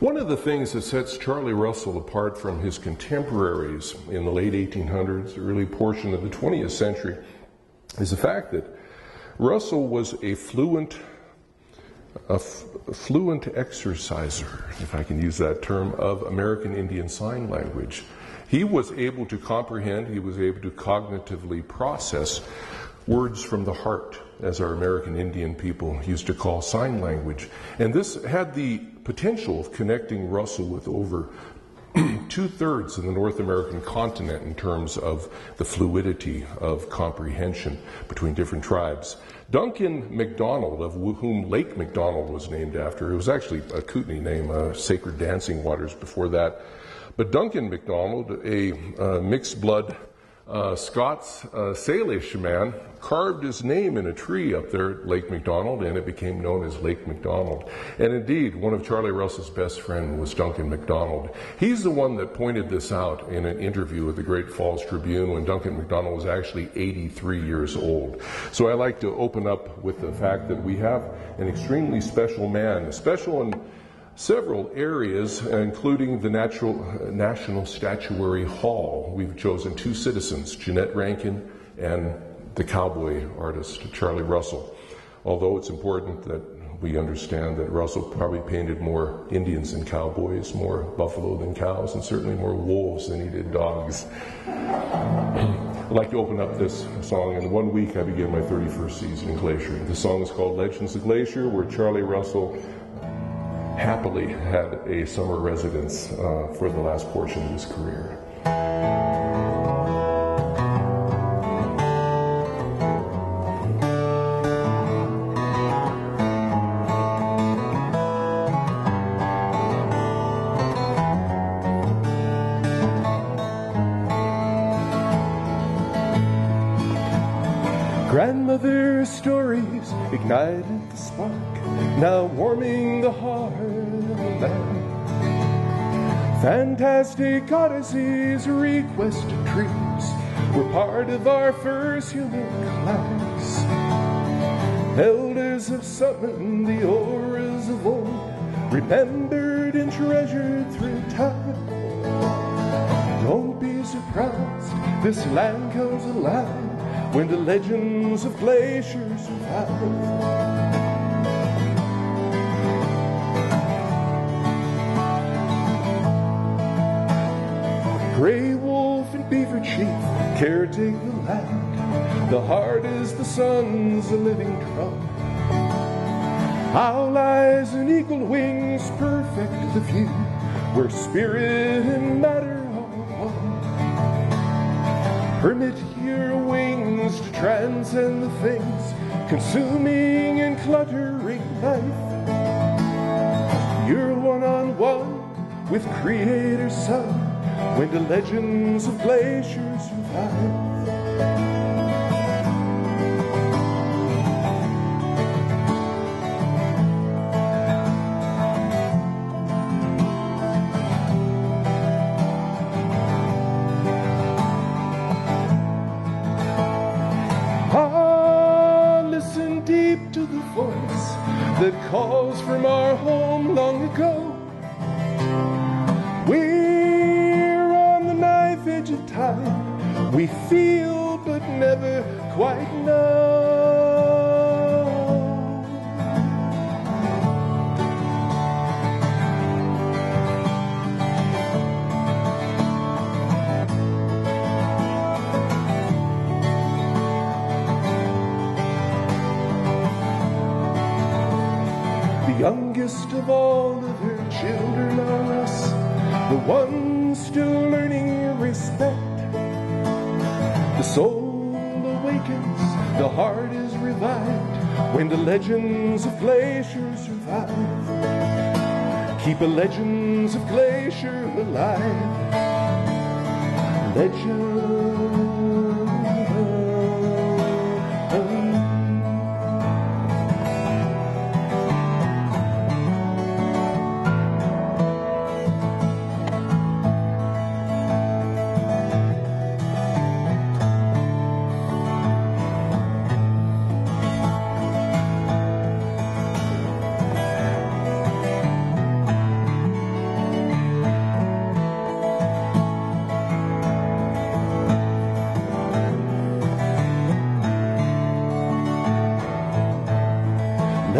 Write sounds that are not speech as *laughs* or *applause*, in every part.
One of the things that sets Charlie Russell apart from his contemporaries in the late 1800s, early portion of the 20th century, is the fact that Russell was a fluent, a f- fluent exerciser, if I can use that term, of American Indian Sign Language. He was able to comprehend, he was able to cognitively process words from the heart, as our American Indian people used to call sign language. And this had the potential of connecting Russell with over *clears throat* two thirds of the North American continent in terms of the fluidity of comprehension between different tribes. Duncan McDonald, of whom Lake McDonald was named after, it was actually a Kootenai name, uh, Sacred Dancing Waters before that. But Duncan McDonald, a uh, mixed blood uh, Scots uh, Salish man carved his name in a tree up there at Lake McDonald, and it became known as Lake McDonald. And indeed, one of Charlie Russell's best friends was Duncan McDonald. He's the one that pointed this out in an interview with the Great Falls Tribune when Duncan McDonald was actually 83 years old. So I like to open up with the fact that we have an extremely special man, special in several areas, including the Natural, National Statuary Hall. We've chosen two citizens, Jeannette Rankin and the cowboy artist, Charlie Russell. Although it's important that we understand that Russell probably painted more Indians than cowboys, more buffalo than cows, and certainly more wolves than he did dogs. I'd like to open up this song. In one week, I begin my 31st season in Glacier. The song is called Legends of Glacier, where Charlie Russell happily had a summer residence uh, for the last portion of his career. Grandmother's stories ignited the spark, now warming the heart of man. Fantastic odysseys, requested dreams were part of our first human class. Elders have summoned the auras of old, remembered and treasured through time. Don't be surprised, this land comes alive when the legends of glaciers survive. Gray wolf and beaver chief caretake the land. The heart is the sun's a living trunk. Owl eyes and eagle wings perfect the view where spirit and matter are one. Permit your wings to transcend the things consuming and cluttering life. You're one on one with Creator's Son when the legends of glaciers survive. Children are us, the ones still learning respect. The soul awakens, the heart is revived when the legends of Glacier survive. Keep the legends of Glacier alive. Legend.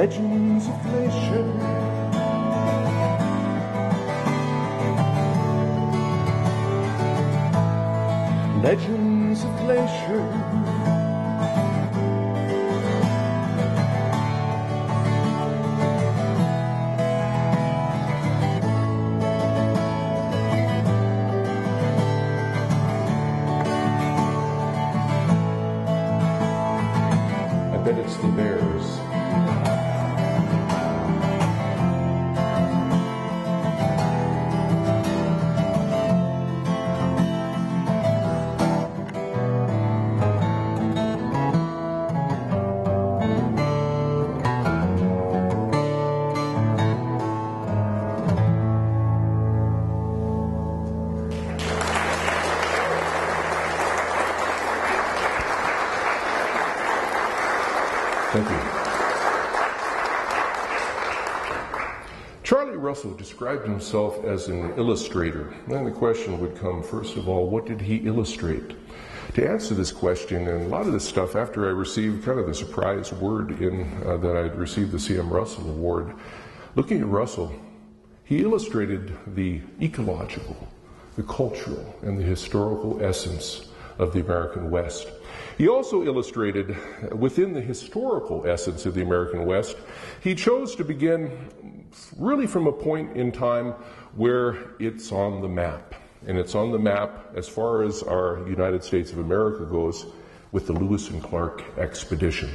Legends of Russell described himself as an illustrator. Then the question would come, first of all, what did he illustrate? To answer this question, and a lot of this stuff, after I received kind of the surprise word in uh, that I'd received the C.M. Russell Award, looking at Russell, he illustrated the ecological, the cultural, and the historical essence of the American West. He also illustrated within the historical essence of the American West, he chose to begin really from a point in time where it's on the map. And it's on the map as far as our United States of America goes with the Lewis and Clark expedition.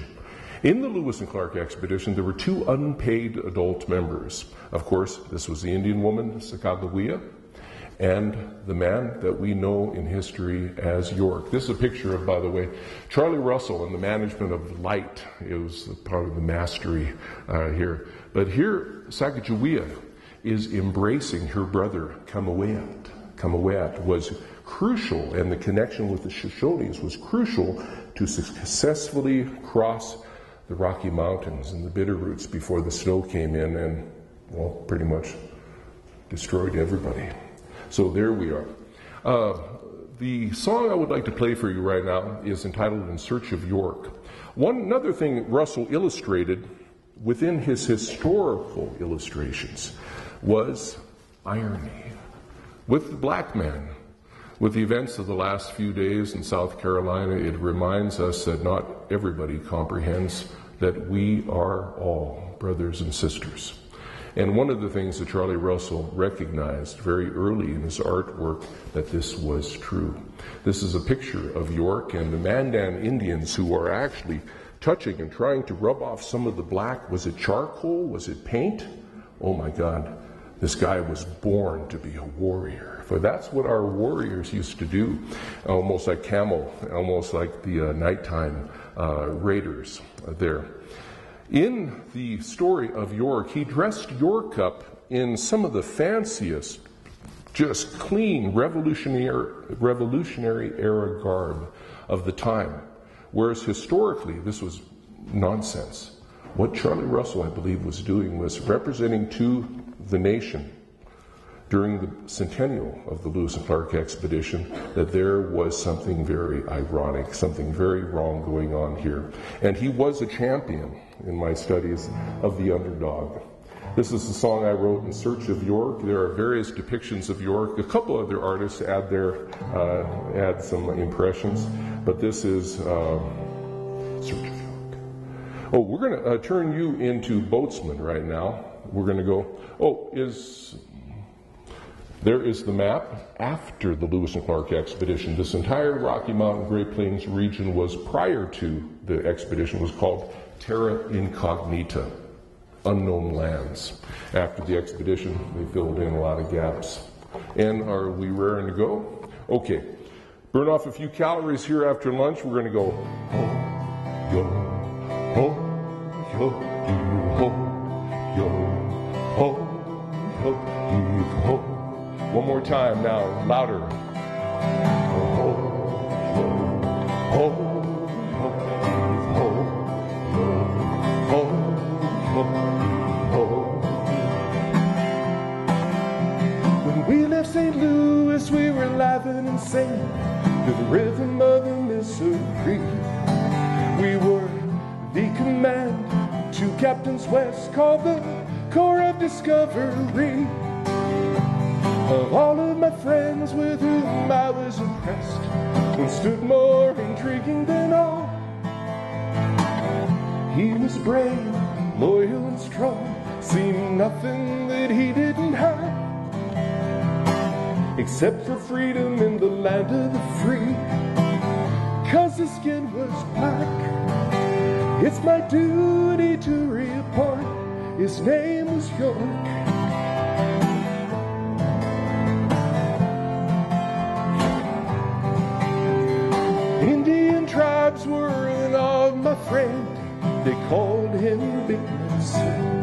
In the Lewis and Clark expedition, there were two unpaid adult members. Of course, this was the Indian woman, Sacagawea, and the man that we know in history as York. This is a picture of, by the way, Charlie Russell and the management of light. It was part of the mastery uh, here. But here, Sacagawea is embracing her brother Cameahwait. Cameahwait was crucial, and the connection with the Shoshones was crucial to successfully cross the Rocky Mountains and the Bitterroots before the snow came in and, well, pretty much destroyed everybody. So there we are. Uh, the song I would like to play for you right now is entitled In Search of York. One another thing Russell illustrated within his historical illustrations was irony. With the black man, with the events of the last few days in South Carolina, it reminds us that not everybody comprehends that we are all brothers and sisters. And one of the things that Charlie Russell recognized very early in his artwork that this was true. This is a picture of York and the Mandan Indians who are actually touching and trying to rub off some of the black. Was it charcoal? Was it paint? Oh my God, this guy was born to be a warrior. For that's what our warriors used to do, almost like camel, almost like the uh, nighttime uh, raiders there. In the story of York, he dressed York up in some of the fanciest, just clean revolutionary, revolutionary era garb of the time. Whereas historically, this was nonsense. What Charlie Russell, I believe, was doing was representing to the nation during the centennial of the Lewis and Clark expedition that there was something very ironic, something very wrong going on here. And he was a champion in my studies of the underdog. This is the song I wrote in Search of York. There are various depictions of York. A couple other artists add their uh, add some impressions, but this is uh, Search of York. Oh, we're going to uh, turn you into boatsman right now. We're going to go. Oh, is there is the map after the Lewis and Clark expedition. This entire Rocky Mountain Great Plains region was prior to the expedition was called Terra Incognita unknown lands. After the expedition, they filled in a lot of gaps. And are we raring to go? Okay. Burn off a few calories here after lunch. We're going to go yo, yo, One more time now, louder. Ho, yo, ho. St. Louis, we were laughing and singing to the rhythm of the Missouri. We were the command Two captains west called the Corps of Discovery. Of all of my friends with whom I was impressed, one stood more intriguing than all. He was brave, loyal, and strong, seemed nothing that he didn't have except for freedom in the land of the free. Cause his skin was black. It's my duty to report. His name was York. Friend. They called him Big Medicine.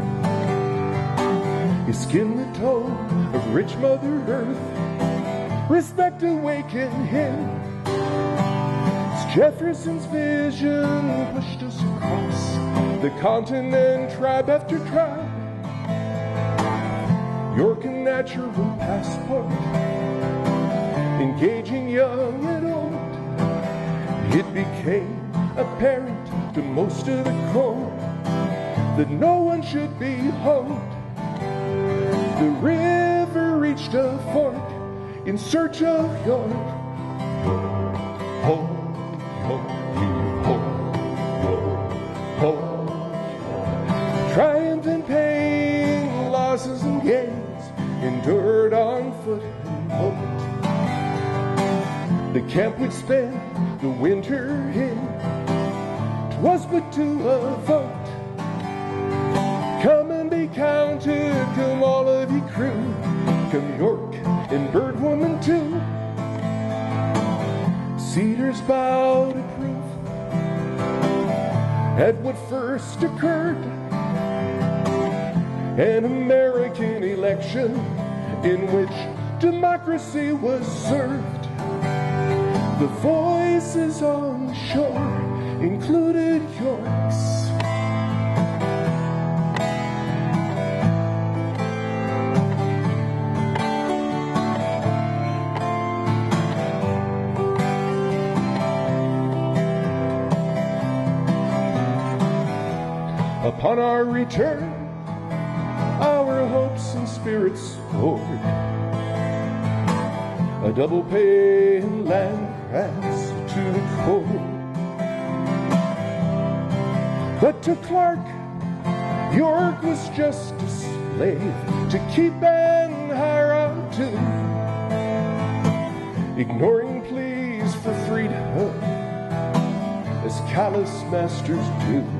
His skin the tone of rich Mother Earth. Respect awakened him. As Jefferson's vision pushed us across the continent, tribe after tribe. York a natural passport, engaging young and old. It became apparent to most of the cold that no one should be hung. The river reached a fork in search of York. Ho, ho, ho, ho, ho. Triumph and pain, losses and gains, endured on foot and boat. The camp would spend the winter to a vote. Come and be counted, come all of ye crew, come York and Bird Woman too. Cedars bowed approve at what first occurred an American election in which democracy was served. The voices on shore included York's. Upon our return, our hopes and spirits soared. A double pay and land grants to the core. But to Clark, York was just a slave to keep and hire out to. Ignoring pleas for freedom as callous masters do.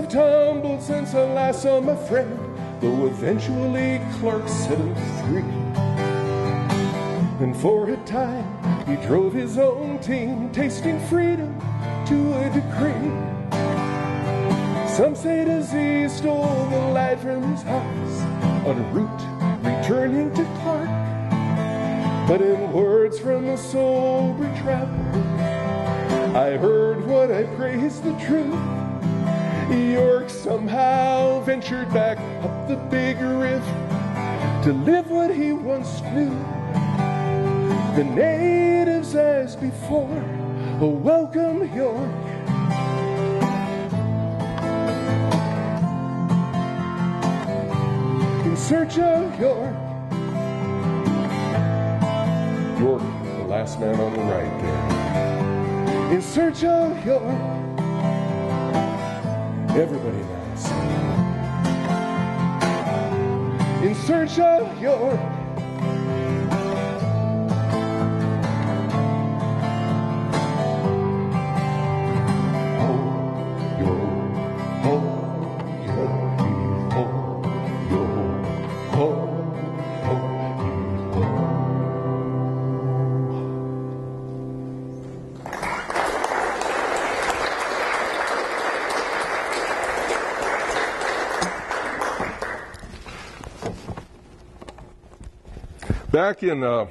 Have tumbled since I last saw my friend, though eventually Clark set him free. And for a time, he drove his own team, tasting freedom to a degree. Some say disease stole the light from his eyes, en route returning to Clark. But in words from a sober trapper, I heard what I praise the truth. York somehow ventured back up the big rift to live what he once knew. The natives, as before, welcome York. In search of York. York, the last man on the right there. In search of York. Everybody knows. In search of York. Back in uh,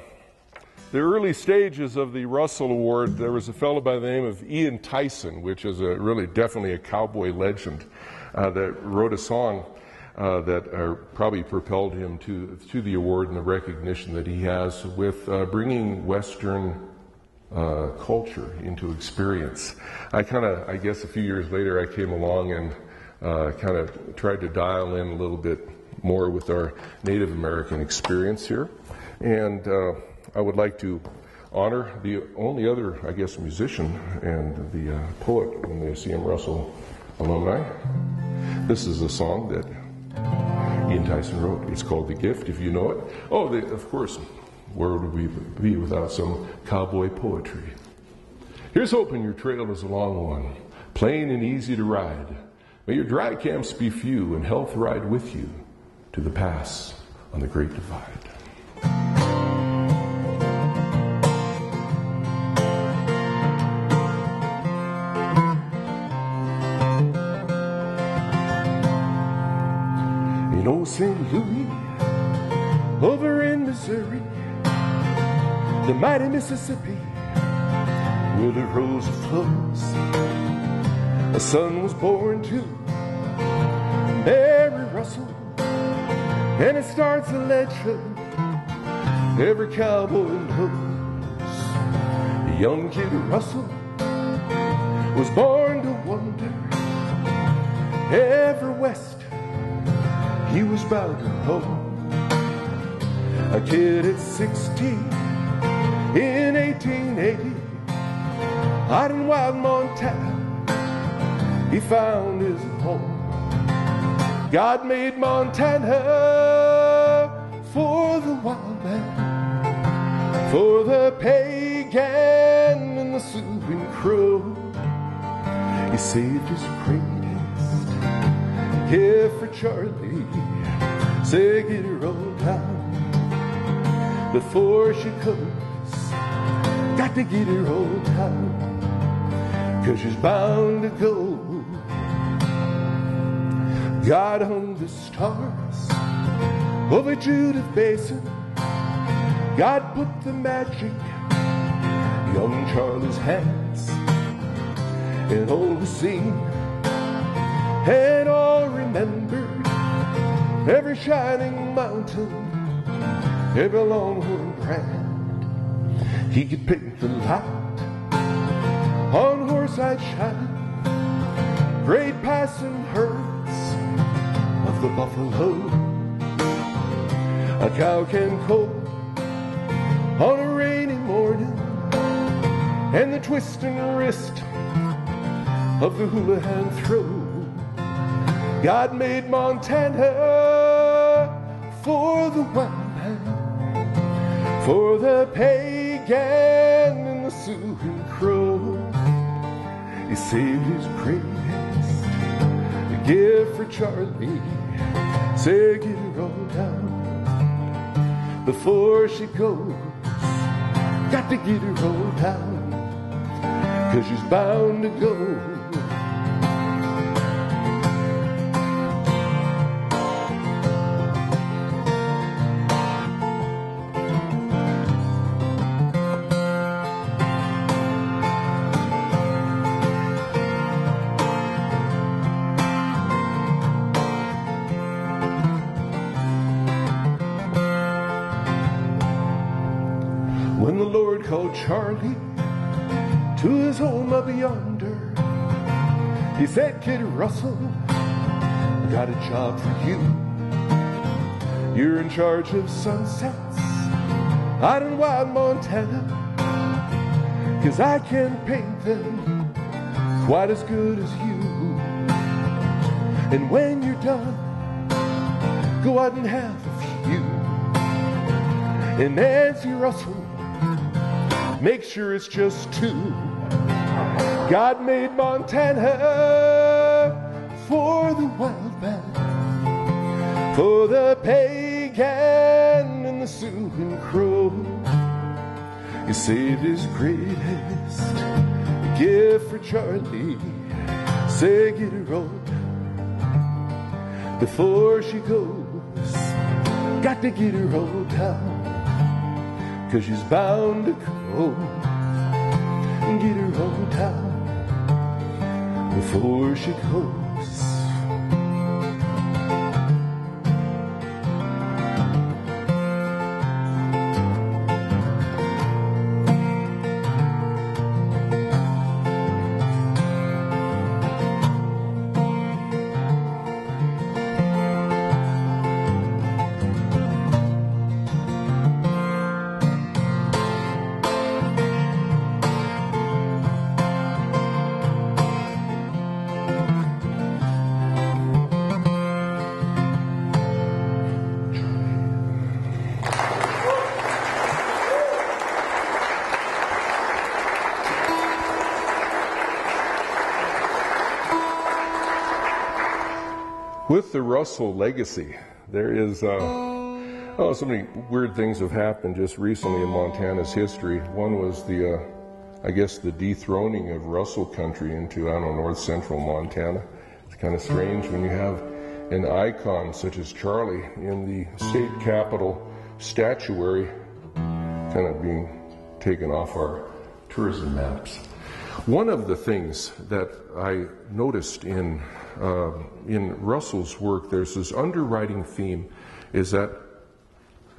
the early stages of the Russell Award, there was a fellow by the name of Ian Tyson, which is a really definitely a cowboy legend, uh, that wrote a song uh, that uh, probably propelled him to to the award and the recognition that he has with uh, bringing Western uh, culture into experience. I kind of, I guess, a few years later, I came along and uh, kind of tried to dial in a little bit more with our Native American experience here, and I would like to honor the only other, I guess, musician and the uh, poet in the C.M. Russell alumni. This is a song that Ian Tyson wrote. It's called The Gift, if you know it. Oh, the, of course, where would we be without some cowboy poetry? Here's hoping your trail is a long one, plain and easy to ride. May your dry camps be few and health ride with you to the pass on the Great Divide. St. Louis, over in Missouri, the mighty Mississippi, where the rose flows. A son was born to Mary Russell, and it starts a legend every cowboy knows. Young kid Russell was born to wander ever west he was to home. A kid at 16 in 1880, out in wild Montana, he found his home. God made Montana for the wild man, for the pagan and the Sioux and Crow. He saved his greatest gift for Charlie Say, get her on time before she comes. Got to get her on time, cause she's bound to go. God hung the stars over Judith Basin. God put the magic young Charlie's hands and all the scene and all remember every shining mountain, every longhorn brand. He could paint the light on horse-eyed shine, great passing herds of the buffalo. A cow can colt on a rainy morning, and the twisting wrist of the hoolihan throw. God made Montana for the wild man, for the pagan and the Sioux and Crow. He saved his greatest gift for Charlie. Say, get her all down before she goes. Got to get her all down, cause she's bound to go. He said, Kid Russell, I got a job for you. You're in charge of sunsets out in wild Montana. Cause I can paint them quite as good as you. And when you're done, go out and have a few. And Nancy Russell Make sure it's just two. God made Montana for the wild man, for the pagan and the Sioux and Crow. He saved his greatest gift for Charlie. Say, get her on before she goes. Got to get her on down cause she's bound to go get her hometown before she With the Russell legacy, there is, uh, oh, so many weird things have happened just recently in Montana's history. One was the, uh, I guess, the dethroning of Russell country into, I don't know, north central Montana. It's kind of strange when you have an icon such as Charlie in the state capitol statuary kind of being taken off our tourism maps. One of the things that I noticed in uh, in Russell's work, there's this underwriting theme, is that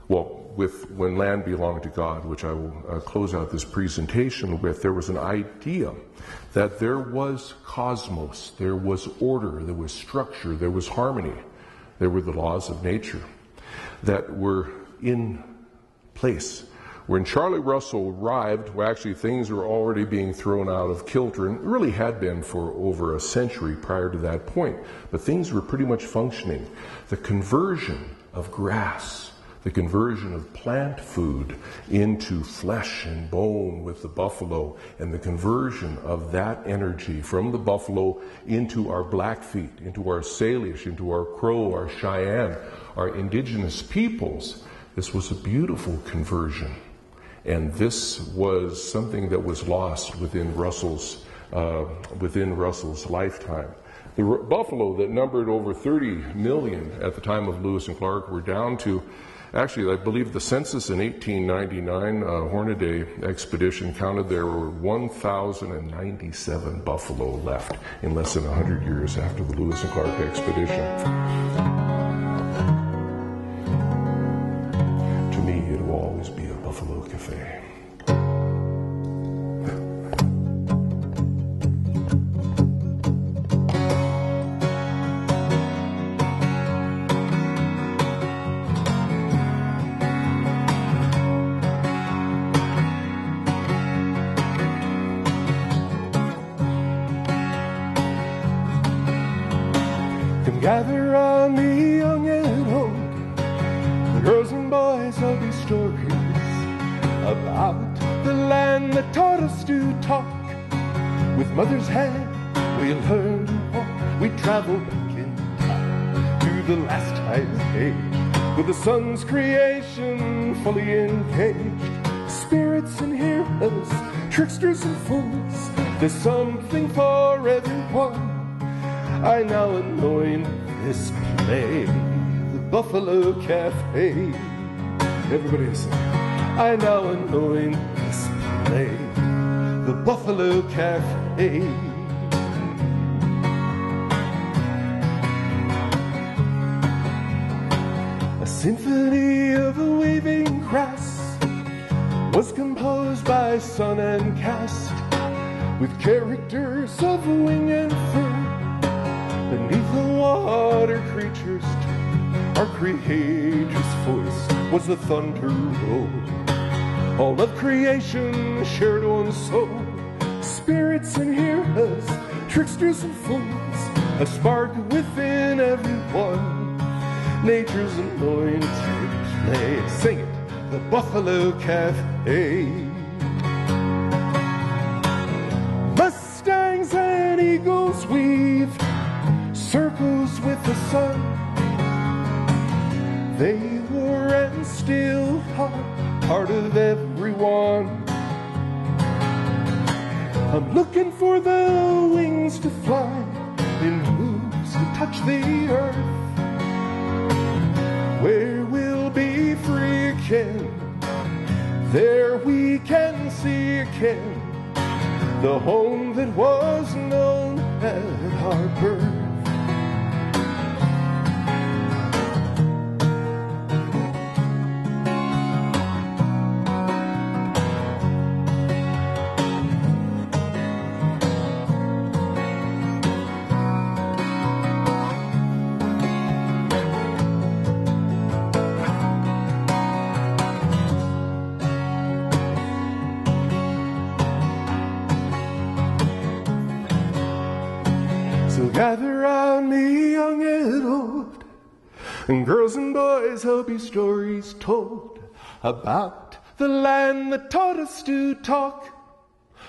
well, with when land belonged to God, which I will uh, close out this presentation with, there was an idea that there was cosmos, there was order, there was structure, there was harmony, there were the laws of nature that were in place when Charlie Russell arrived, well, actually things were already being thrown out of kilter and really had been for over a century prior to that point. But things were pretty much functioning. The conversion of grass, the conversion of plant food into flesh and bone with the buffalo, and the conversion of that energy from the buffalo into our Blackfeet, into our Salish, into our Crow, our Cheyenne, our indigenous peoples. This was a beautiful conversion. And this was something that was lost within Russell's, uh, within Russell's lifetime. The buffalo that numbered over 30 million at the time of Lewis and Clark were down to, actually, I believe the census in 1899, uh, Hornaday expedition counted there were 1,097 buffalo left in less than 100 years after the Lewis and Clark expedition. To me, it will always be a Buffalo Cafe. Come gather round me, young and old. The girls and boys, there'll be stories about the land that taught us to talk. With mother's hand, we learned to walk. We travel back in time to the last ice age, with the sun's creation fully engaged. Spirits and heroes, tricksters and fools. There's something for everyone. I now anoint this play, the Buffalo Cafe. Everybody sing. I now anoint this play, the Buffalo Cafe. A symphony of a waving grass was composed by sun and cast with characters of wing and fur. Beneath the water creatures, our creator's voice was the thunder roll. All of creation shared one soul. Spirits and heroes, tricksters and fools, a spark within everyone. Nature's anointed play. Sing it, the Buffalo Cafe. Mustangs and eagles weave circles with the sun. They were and still are part of everyone. I'm looking for the wings to fly in hooves and touch the earth. Where we'll be free again, There we can see again the home that was known at our birth. Gather round me, young and old, and girls and boys, there'll be stories told about the land that taught us to talk.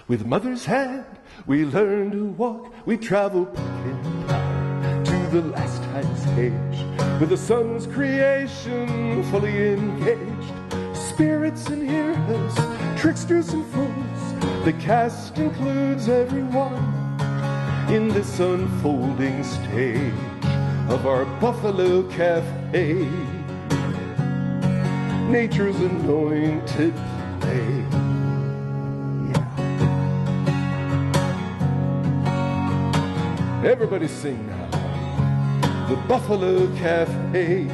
With mother's hand, we learn to walk. We travel in time to the last ice age, with the sun's creation fully engaged. Spirits and heroes, tricksters and fools, the cast includes everyone in this unfolding stage of our Buffalo Cafe. Nature's anointed play. Everybody sing now. The Buffalo Cafe.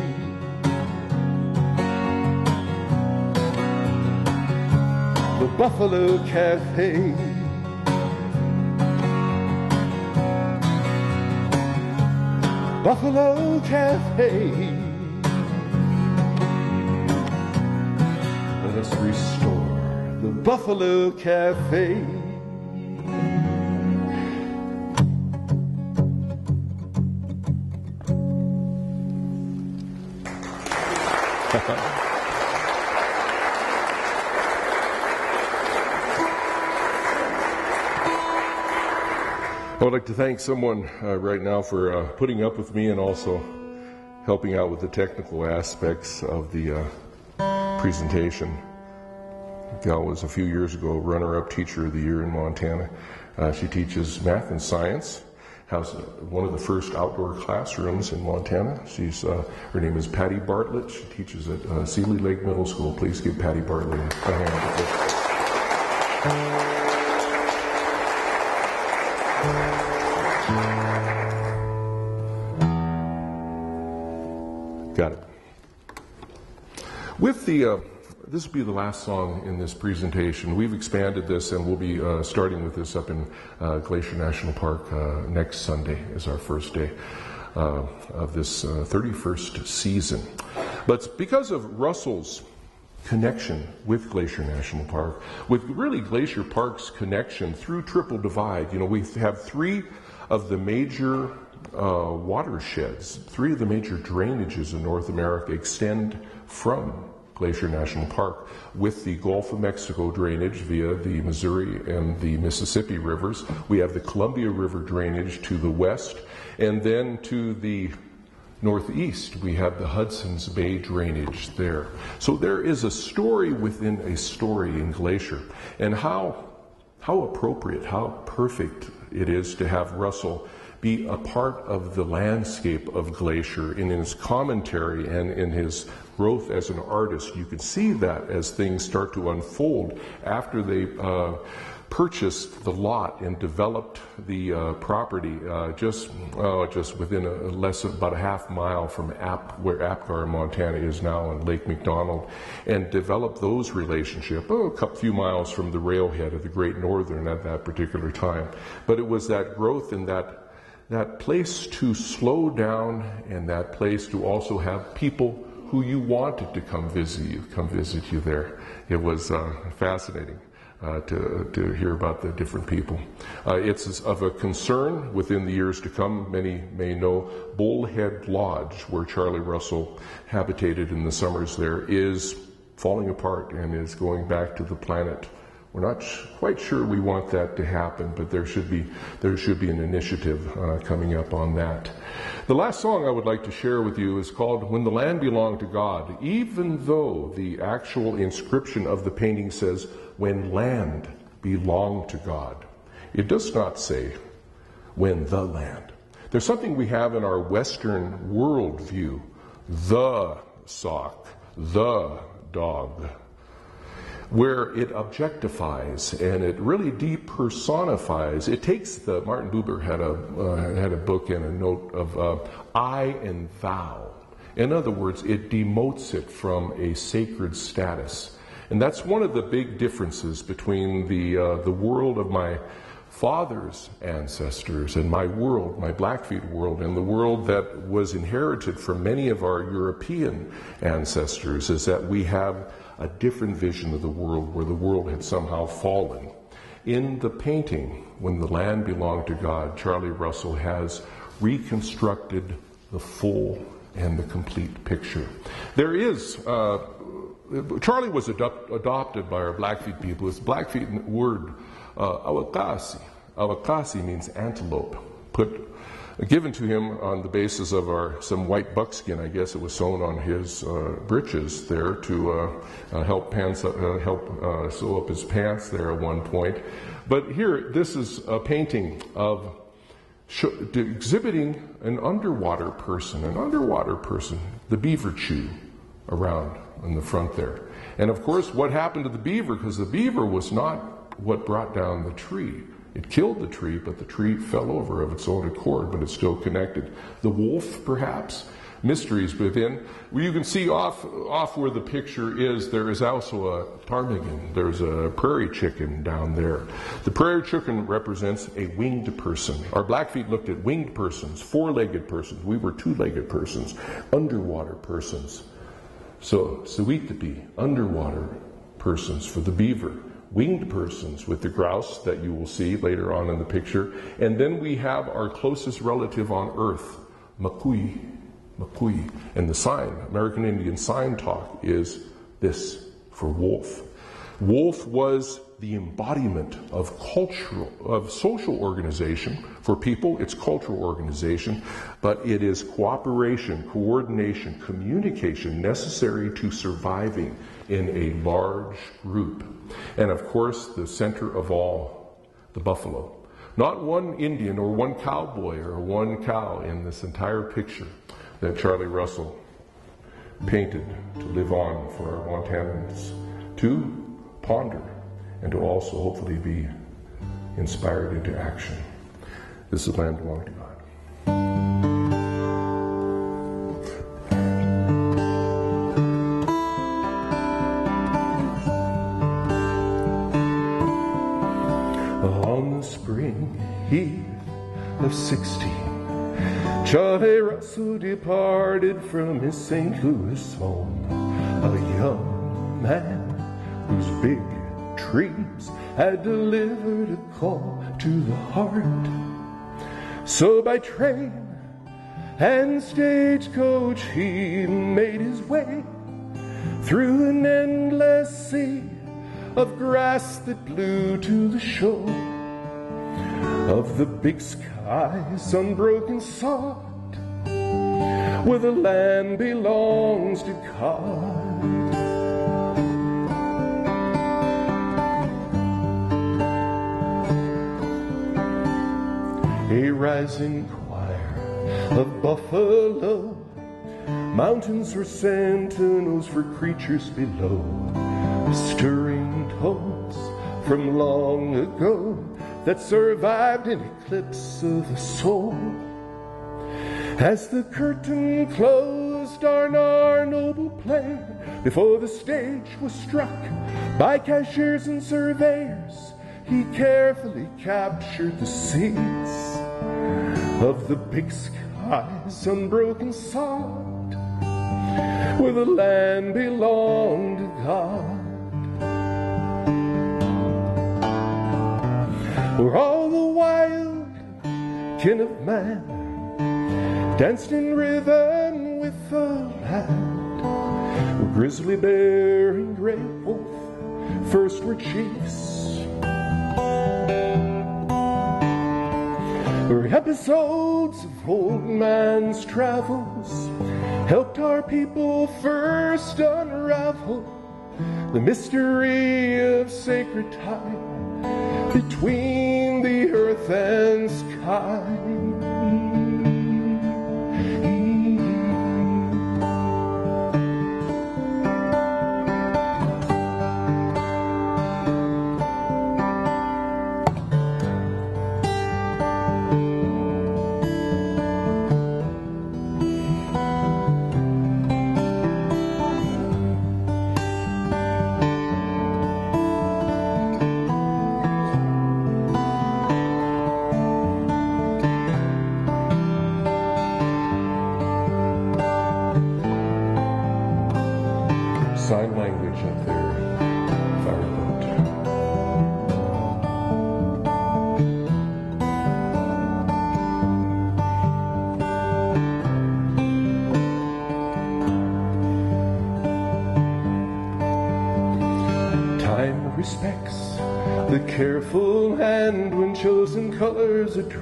The Buffalo Cafe. Buffalo Cafe. Let us restore the Buffalo Cafe. *laughs* I would like to thank someone uh, right now for uh, putting up with me and also helping out with the technical aspects of the uh, presentation. Gal was a few years ago runner-up teacher of the year in Montana. Uh, she teaches math and science. Has uh, one of the first outdoor classrooms in Montana. She's uh, her name is Patty Bartlett. She teaches at uh, Seeley Lake Middle School. Please give Patty Bartlett a hand. Got it. With the, uh, this will be the last song in this presentation. We've expanded this and we'll be uh, starting with this up in uh, Glacier National Park uh, next Sunday is our first day uh, of this 31st uh, season. But because of Russell's connection with Glacier National Park, with really Glacier Park's connection through Triple Divide, you know, we have three of the major uh, watersheds, three of the major drainages in North America extend from Glacier National Park with the Gulf of Mexico drainage via the Missouri and the Mississippi rivers. We have the Columbia River drainage to the west, and then to the northeast, we have the Hudson's Bay drainage there. So there is a story within a story in Glacier, and how how appropriate, how perfect it is to have Russell be a part of the landscape of Glacier in his commentary and in his growth as an artist. You can see that as things start to unfold after they uh, purchased the lot and developed the uh, property uh, just uh, just within a, less than about a half mile from App, where Apgar, Montana is now, and Lake McDonald, and developed those relationships oh, a few miles from the railhead of the Great Northern at that particular time. But it was that growth and that that place to slow down and that place to also have people who you wanted to come visit you, come visit you there. It was uh, fascinating. Uh, to, to hear about the different people. Uh, it's of a concern within the years to come. Many may know Bullhead Lodge, where Charlie Russell habitated in the summers there, is falling apart and is going back to the planet we're not quite sure we want that to happen, but there should be there should be an initiative uh, coming up on that. The last song I would like to share with you is called "When the Land Belonged to God." Even though the actual inscription of the painting says "When land belonged to God," it does not say "When the land." There's something we have in our Western worldview: the sock, the dog where it objectifies and it really depersonifies. It takes the Martin Buber had a uh, had a book and a note of uh, I and thou. In other words, it demotes it from a sacred status, and that's one of the big differences between the uh, the world of my father's ancestors and my world, my Blackfeet world, and the world that was inherited from many of our European ancestors is that we have a different vision of the world where the world had somehow fallen. In the painting, When the Land Belonged to God, Charlie Russell has reconstructed the full and the complete picture. There is uh, Charlie was adopted by our Blackfeet people. It's Blackfeet word uh, awakasi. Awakasi means antelope. Put given to him on the basis of our some white buckskin. I guess it was sewn on his uh, breeches there to uh, uh, help pants uh, help uh, sew up his pants there at one point. But here, this is a painting of exhibiting an underwater person, an underwater person, the beaver chew around in the front there. And of course, what happened to the beaver? Because the beaver was not what brought down the tree. It killed the tree, but the tree fell over of its own accord, but it's still connected. The wolf, perhaps, mysteries within. Well, you can see off, off where the picture is, there is also a ptarmigan. There's a prairie chicken down there. The prairie chicken represents a winged person. Our Blackfeet looked at winged persons, four legged persons. We were two legged persons, underwater persons. So, Suitapi, underwater persons for the beaver winged persons with the grouse that you will see later on in the picture. And then we have our closest relative on earth, Makui. Makui. And the sign, American Indian sign talk, is this for wolf. Wolf was the embodiment of cultural, of social organization. For people, it's cultural organization, but it is cooperation, coordination, communication necessary to surviving in a large group. And of course, the center of all, the buffalo. Not one Indian or one cowboy or one cow in this entire picture that Charlie Russell painted to live on for our Montanans to ponder and to also hopefully be inspired into action. This is Land Belonging to God. On the spring eve of 16. Charlie Russell departed from his St. Louis home, had delivered a call to the heart. So by train and stagecoach he made his way through an endless sea of grass that blew to the shore of the big sky eyes unbroken sought, where the land belongs to God. A rising choir of buffalo, mountains were sentinels for creatures below, stirring tones from long ago that survived an eclipse of the soul. As the curtain closed on our noble play, before the stage was struck by cashiers and surveyors, he carefully captured the seats of the big skies, unbroken sod, where the land belonged to God. where all the wild kin of man danced in rhythm with the land. Where grizzly bear and gray wolf first were chiefs. Where episodes of old man's travels helped our people first unravel the mystery of sacred time between the earth and sky.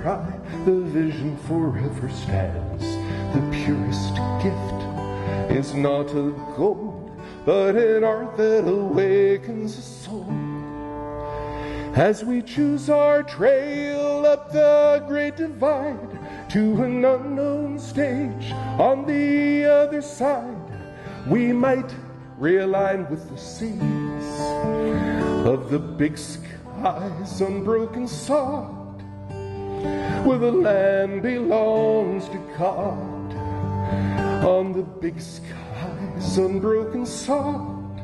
Dry, the vision forever stands. The purest gift is not a gold, but an art that awakens the soul. As we choose our trail up the great divide to an unknown stage on the other side, we might realign with the seas of the big sky's unbroken sod, where the land belongs to God. On the big skies, unbroken sod,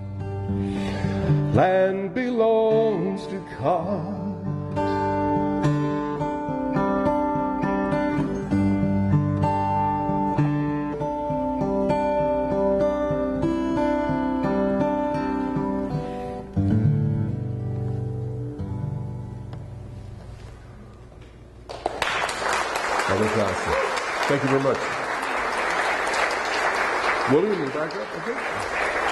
land belongs to God. Thank you very much. William, you back up? Okay.